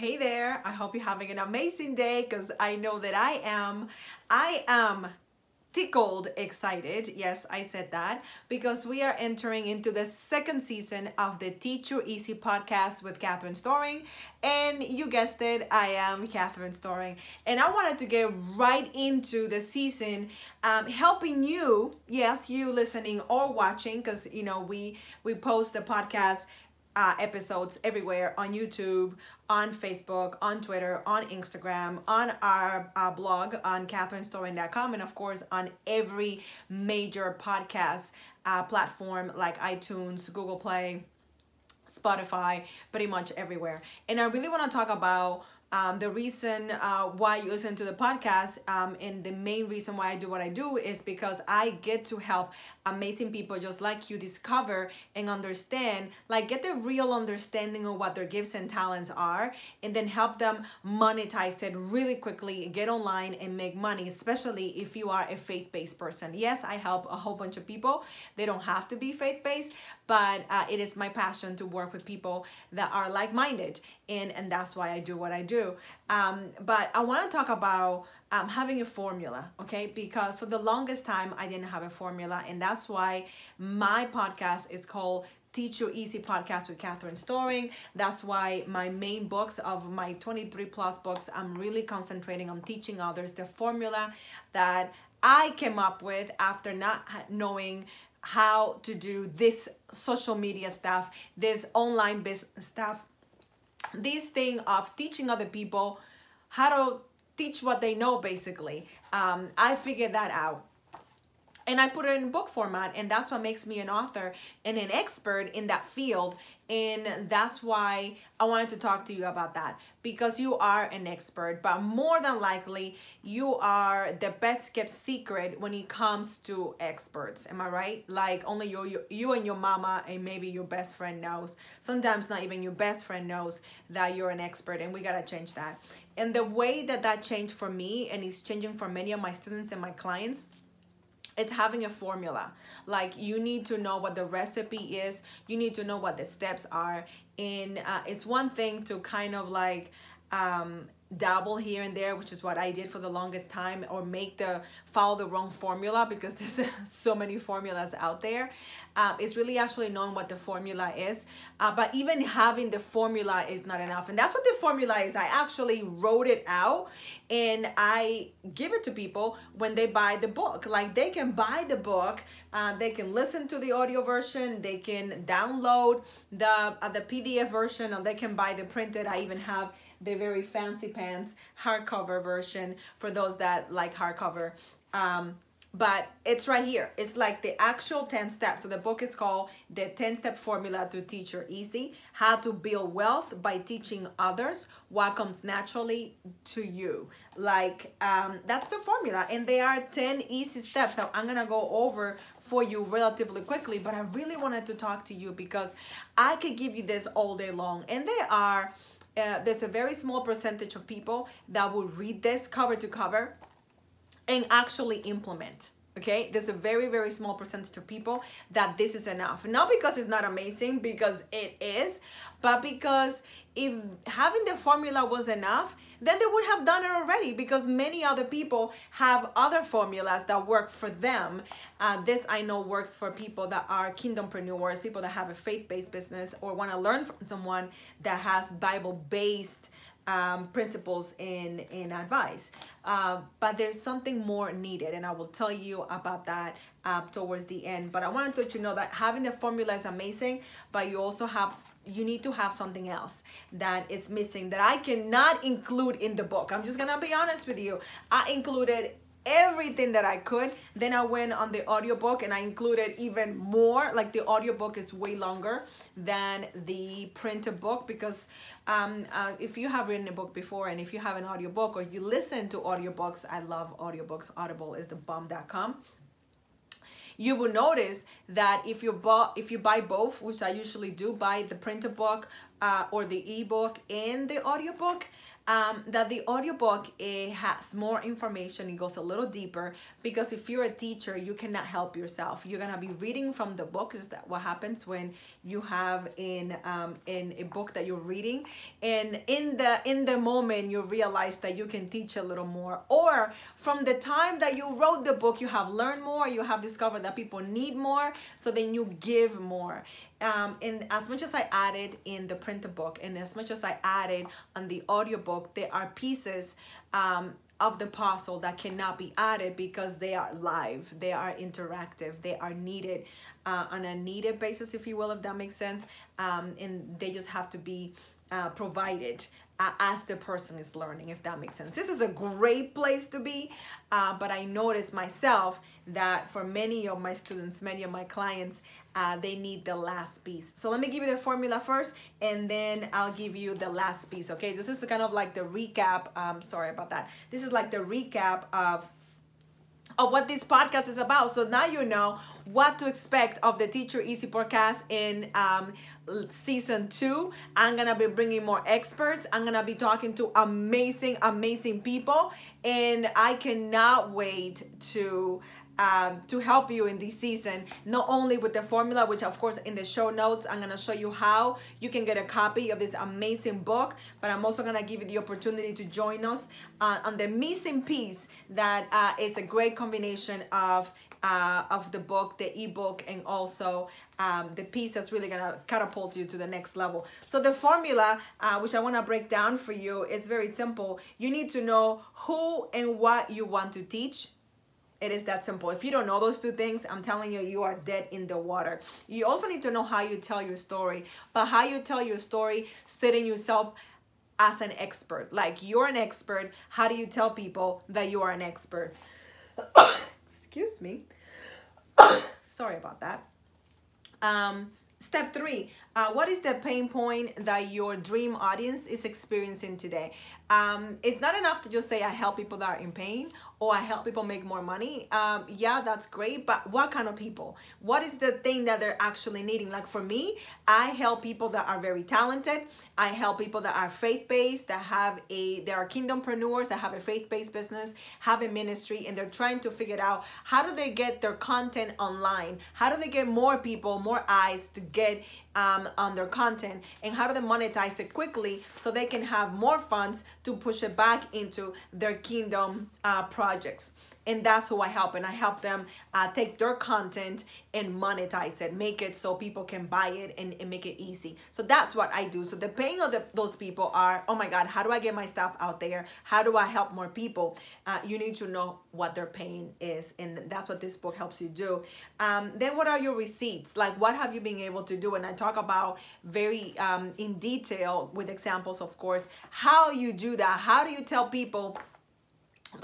Hey there. I hope you're having an amazing day because I know that I am. I am tickled excited. Yes, I said that because we are entering into the second season of the Teach Your Easy podcast with Catherine Storing. And you guessed it, I am Catherine Storing. And I wanted to get right into the season um, helping you, yes, you listening or watching, because you know we we post the podcast uh, episodes everywhere on YouTube, on Facebook, on Twitter, on Instagram, on our uh, blog on catherinestoring.com, and of course on every major podcast uh, platform like iTunes, Google Play, Spotify, pretty much everywhere. And I really want to talk about um, the reason uh, why you listen to the podcast um, and the main reason why I do what I do is because I get to help amazing people just like you discover and understand, like get the real understanding of what their gifts and talents are, and then help them monetize it really quickly, get online and make money, especially if you are a faith based person. Yes, I help a whole bunch of people. They don't have to be faith based, but uh, it is my passion to work with people that are like minded, and, and that's why I do what I do. Um, but I want to talk about um, having a formula, okay? Because for the longest time, I didn't have a formula, and that's why my podcast is called Teach Your Easy podcast with Catherine Storing. That's why my main books of my 23 plus books, I'm really concentrating on teaching others the formula that I came up with after not knowing how to do this social media stuff, this online business stuff, this thing of teaching other people how to teach what they know basically. Um, i figured that out and I put it in book format, and that's what makes me an author and an expert in that field. And that's why I wanted to talk to you about that because you are an expert, but more than likely, you are the best kept secret when it comes to experts. Am I right? Like only you, you, you and your mama, and maybe your best friend knows. Sometimes not even your best friend knows that you're an expert, and we gotta change that. And the way that that changed for me, and it's changing for many of my students and my clients it's having a formula. Like you need to know what the recipe is. You need to know what the steps are. And uh, it's one thing to kind of like um, dabble here and there which is what i did for the longest time or make the follow the wrong formula because there's so many formulas out there. Um, it's really actually knowing what the formula is. Uh, but even having the formula is not enough. And that's what the formula is. I actually wrote it out and i give it to people when they buy the book. Like they can buy the book uh, they can listen to the audio version they can download the uh, the pdf version or they can buy the printed. I even have the very fancy pants hardcover version for those that like hardcover. Um, but it's right here. It's like the actual 10 steps. So the book is called The 10 Step Formula to Teach Your Easy How to Build Wealth by Teaching Others What Comes Naturally to You. Like, um, that's the formula. And they are 10 easy steps that I'm going to go over for you relatively quickly. But I really wanted to talk to you because I could give you this all day long. And they are uh, there's a very small percentage of people that will read this cover to cover and actually implement okay? There's a very very small percentage of people that this is enough. Not because it's not amazing because it is but because if having the formula was enough then they would have done it already because many other people have other formulas that work for them. Uh, this i know works for people that are kingdompreneurs people that have a faith-based business or want to learn from someone that has bible-based um, principles in in advice. Uh, but there's something more needed and i will tell you about that uh, towards the end. But i wanted to let you know that having the formula is amazing but you also have you need to have something else that is missing that i cannot include in the book. I'm just gonna be honest with you. I included everything that I could. Then I went on the audiobook and I included even more. Like the audiobook is way longer than the printed book because um, uh, if you have written a book before and if you have an audiobook or you listen to audiobooks, I love audiobooks. Audible is the bomb.com you will notice that if you buy if you buy both, which I usually do, buy the printed book uh, or the ebook and the audiobook, um, that the audiobook it has more information it goes a little deeper because if you're a teacher you cannot help yourself. You're gonna be reading from the book is that what happens when you have in um, in a book that you're reading. And in the in the moment you realize that you can teach a little more. Or from the time that you wrote the book you have learned more you have discovered that people need more so then you give more um, and as much as I added in the printed book and as much as I added on the audiobook, there are pieces um, of the puzzle that cannot be added because they are live, they are interactive, they are needed uh, on a needed basis, if you will, if that makes sense. Um, and they just have to be uh, provided uh, as the person is learning, if that makes sense. This is a great place to be, uh, but I noticed myself that for many of my students, many of my clients, uh, they need the last piece. So let me give you the formula first, and then I'll give you the last piece, okay? This is kind of like the recap. Um, sorry about that. This is like the recap of of what this podcast is about. So now you know what to expect of the Teach Your Easy podcast in um, season two. I'm gonna be bringing more experts. I'm gonna be talking to amazing, amazing people, and I cannot wait to um, to help you in this season, not only with the formula, which of course in the show notes, I'm gonna show you how you can get a copy of this amazing book, but I'm also gonna give you the opportunity to join us uh, on the missing piece that uh, is a great combination of uh, of the book, the ebook, and also um, the piece that's really gonna catapult you to the next level. So the formula, uh, which I wanna break down for you, is very simple. You need to know who and what you want to teach it is that simple. If you don't know those two things, I'm telling you, you are dead in the water. You also need to know how you tell your story. But how you tell your story, setting yourself as an expert. Like you're an expert. How do you tell people that you are an expert? Excuse me. Sorry about that. Um, step three uh, what is the pain point that your dream audience is experiencing today um, it's not enough to just say i help people that are in pain or I help people make more money. Um, yeah, that's great, but what kind of people? What is the thing that they're actually needing? Like for me, I help people that are very talented. I help people that are faith-based, that have a, they are kingdompreneurs, that have a faith-based business, have a ministry, and they're trying to figure out how do they get their content online? How do they get more people, more eyes to get um, on their content and how do they monetize it quickly so they can have more funds to push it back into their kingdom uh, projects and that's who I help. And I help them uh, take their content and monetize it, make it so people can buy it and, and make it easy. So that's what I do. So the pain of the, those people are, oh my God, how do I get my stuff out there? How do I help more people? Uh, you need to know what their pain is, and that's what this book helps you do. Um, then what are your receipts? Like what have you been able to do? And I talk about very um, in detail with examples, of course, how you do that. How do you tell people?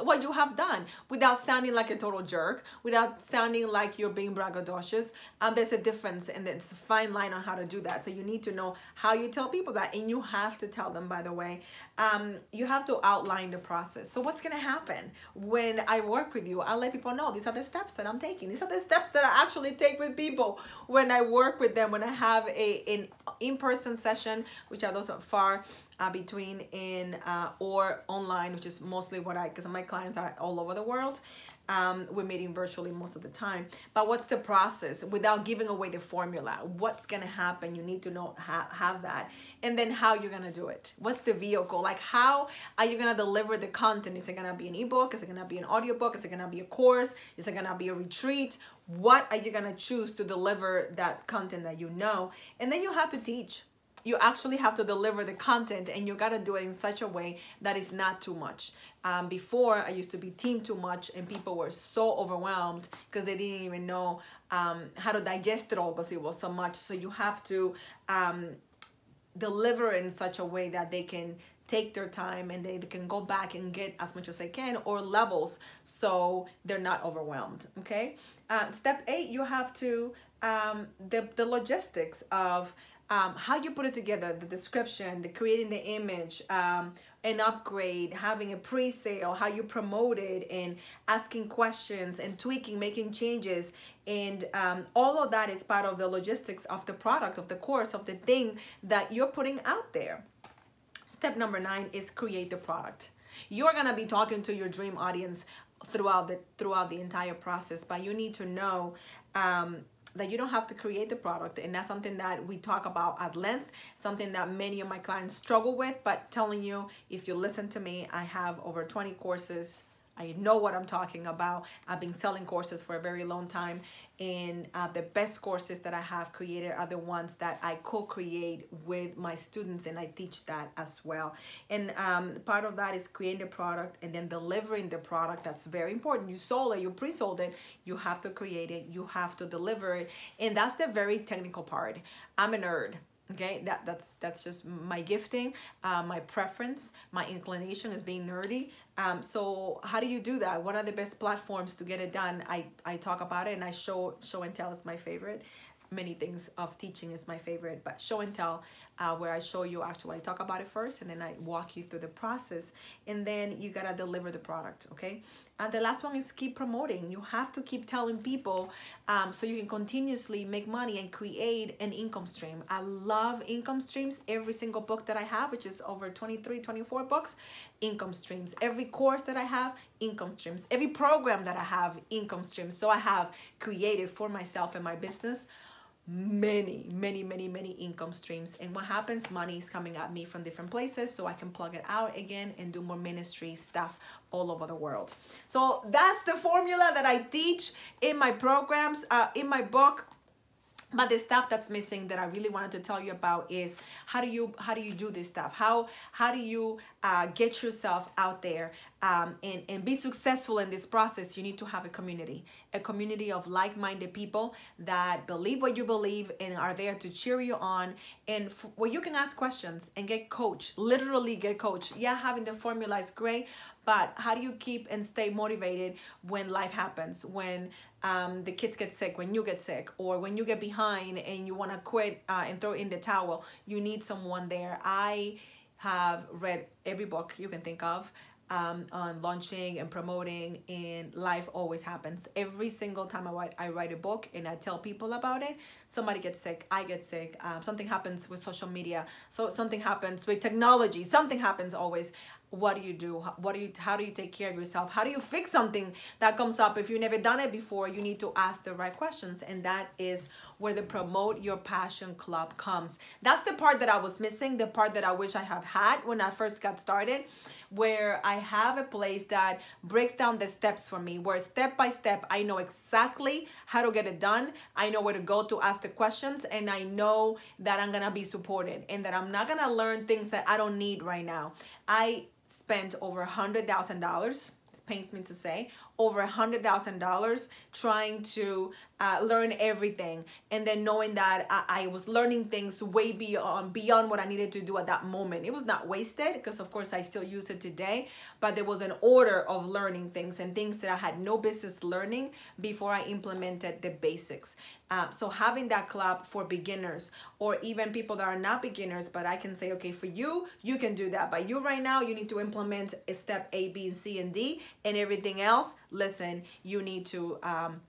What you have done without sounding like a total jerk, without sounding like you're being braggadocious. Um, there's a difference and it's a fine line on how to do that. So you need to know how you tell people that. And you have to tell them, by the way, um, you have to outline the process. So what's to happen when I work with you? I'll let people know these are the steps that I'm taking. These are the steps that I actually take with people when I work with them, when I have a an in-person session, which are those far uh, between in uh, or online, which is mostly what I, because my clients are all over the world. Um, we're meeting virtually most of the time. But what's the process without giving away the formula? What's gonna happen? You need to know ha- have that, and then how you're gonna do it. What's the vehicle? Like how are you gonna deliver the content? Is it gonna be an ebook? Is it gonna be an audiobook? Is it gonna be a course? Is it gonna be a retreat? What are you gonna choose to deliver that content that you know? And then you have to teach you actually have to deliver the content and you got to do it in such a way that is not too much. Um, before i used to be team too much and people were so overwhelmed because they didn't even know um, how to digest it all because it was so much. So you have to um, deliver in such a way that they can take their time and they, they can go back and get as much as they can or levels so they're not overwhelmed okay? Uh, step eight you have to um, the, the logistics of um, how you put it together, the description, the creating the image, um, an upgrade, having a pre-sale, how you promote it, and asking questions and tweaking, making changes, and um, all of that is part of the logistics of the product, of the course, of the thing that you're putting out there. step number nine is create the product. You're gonna be talking to your dream audience throughout the throughout the entire process, but you need to know um, that you don't have to create the product and that's something that we talk about at length something that many of my clients struggle with but telling you if you listen to me i have over 20 courses I know what I'm talking about. I've been selling courses for a very long time, and uh, the best courses that I have created are the ones that I co-create with my students, and I teach that as well. And um, part of that is creating the product and then delivering the product. That's very important. You sold it, you pre-sold it, you have to create it, you have to deliver it, and that's the very technical part. I'm a nerd okay that that's that's just my gifting uh, my preference my inclination is being nerdy um, so how do you do that? What are the best platforms to get it done? I i talk about it and i show show and tell is my favorite many things of teaching is my favorite but show and tell uh, where i show you actually I talk about it first and then i walk you through the process and then you gotta deliver the product okay? And the last one is keep promoting. You have to keep telling people um, so you can continuously make money and create an income stream. I love income streams. Every single book that i have which is over 23 24 books income streams. Every course that i have income streams. Every program that i have income streams. So i have created for myself and my business many many many many income streams. And what happens money is coming at me from different places so i can plug it out again and do more ministry stuff all over the world. So that's the formula that i teach in my programs uh, in my book. But the stuff that's missing that i really wanted to tell you about is how do you how do you do this stuff? How how do you uh, get yourself out there um, and, and be successful in this process you need to have a community a community of like-minded people that believe what you believe and are there to cheer you on. And f- where you can ask questions and get coached literally get coached. Yeah having the formula is great but how do you keep and stay motivated when life happens? When um, the kids get sick when you get sick or when you get behind and you want to quit uh, and throw in the towel you need someone there. I have read every book you can think of um, on launching and promoting and life always happens. Every single time I write, I write a book and I tell people about it somebody gets sick I get sick um, something happens with social media so something happens with technology something happens always what do you do what do you how do you take care of yourself how do you fix something that comes up if you've never done it before you need to ask the right questions and that is where the promote your passion club comes that's the part that i was missing the part that i wish i have had when i first got started where I have a place that breaks down the steps for me, where step by step I know exactly how to get it done. I know where to go to ask the questions, and I know that I'm gonna be supported and that I'm not gonna learn things that I don't need right now. I spent over a hundred thousand dollars it pains me to say over a hundred thousand dollars trying to uh, learn everything and then knowing that I, I, was learning things way beyond beyond what I needed to do at that moment. It was not wasted because of course I still use it today, but there was an order of learning things and things that I had no business learning before I implemented the basics. Um, so having that club for beginners or even people that are not beginners, but I can say, okay, for you, you can do that. But you right now, you need to implement step A, B, and C, and D, and everything else. Listen, you need to um,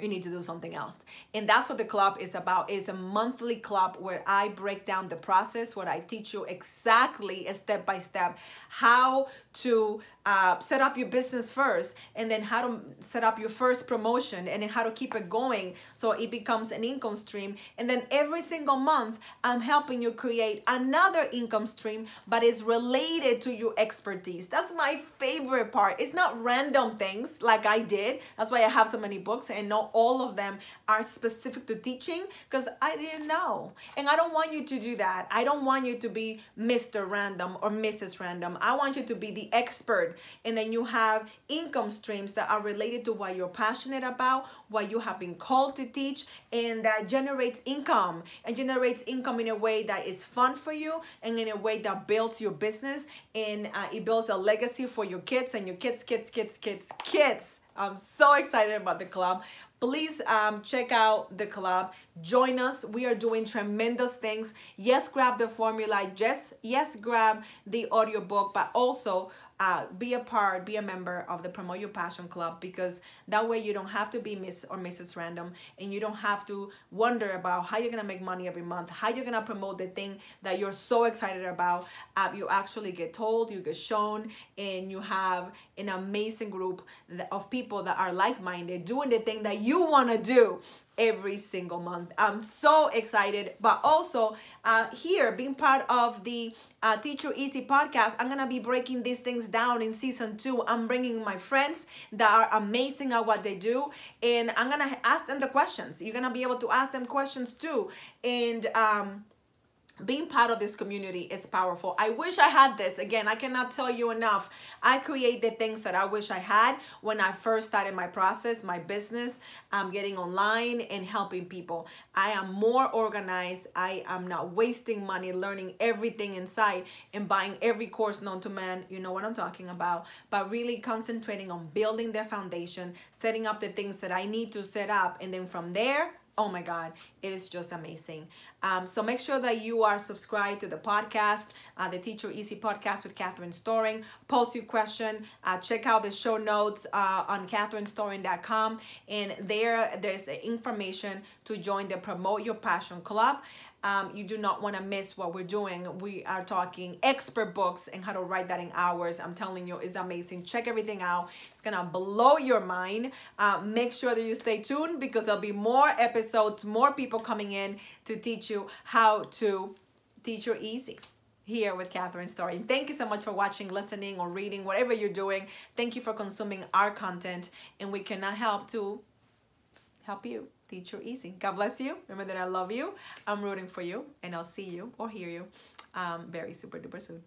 you need to do something else. And that's what the club is about. It's a monthly club where i break down the process where i teach you exactly step by step how to uh, set up your business first and then how to set up your first promotion and then how to keep it going so it becomes an income stream. And then every single month i'm helping you create another income stream but it's related to your expertise. That's my favorite part. It's not random things like i did. That's why i have so many books and all of them are specific to teaching because i didn't know. And i don't want you to do that. I don't want you to be mr random or mrs random. I want you to be the expert. And then you have income streams that are related to what you're passionate about, what you have been called to teach, and that generates income and generates income in a way that is fun for you and in a way that builds your business and uh, it builds a legacy for your kids and your kids, kids, kids, kids, kids. I'm so excited about the club please um, check out the club. Join us. We are doing tremendous things. Yes grab the formula. Yes yes grab the audiobook but also uh, be a part, be a member of the Promote Your Passion Club because that way you don't have to be Miss or Mrs. Random and you don't have to wonder about how you're gonna make money every month, how you're gonna promote the thing that you're so excited about. Uh, you actually get told, you get shown, and you have an amazing group of people that are like minded doing the thing that you wanna do every single month. I'm so excited, but also uh, here being part of the uh, Teach Your Easy podcast, I'm gonna be breaking these things down in season two. I'm bringing my friends that are amazing at what they do, and I'm gonna ask them the questions. You're gonna be able to ask them questions too, and um, being part of this community is powerful. I wish I had this. Again, I cannot tell you enough. I create the things that I wish I had when I first started my process, my business, um, getting online and helping people. I am more organized. I am not wasting money learning everything inside and buying every course known to man. You know what I'm talking about. But really concentrating on building the foundation, setting up the things that I need to set up. And then from there, oh my god it is just amazing. Um, so make sure that you are subscribed to the podcast uh, the teach your easy podcast with catherine storing. Post your question uh, check out the show notes uh, on catherinestoring.com and there there's information to join the promote your passion club um, you do not want to miss what we're doing. We are talking expert books and how to write that in hours. I'm telling you, it's amazing. Check everything out. It's gonna blow your mind. Uh, make sure that you stay tuned because there'll be more episodes, more people coming in to teach you how to teach you easy here with Catherine Storing. thank you so much for watching, listening, or reading, whatever you're doing. Thank you for consuming our content, and we cannot help to help you. Teach Your Easy. God bless you. Remember that I love you. I'm rooting for you, and I'll see you or hear you um, very super duper soon.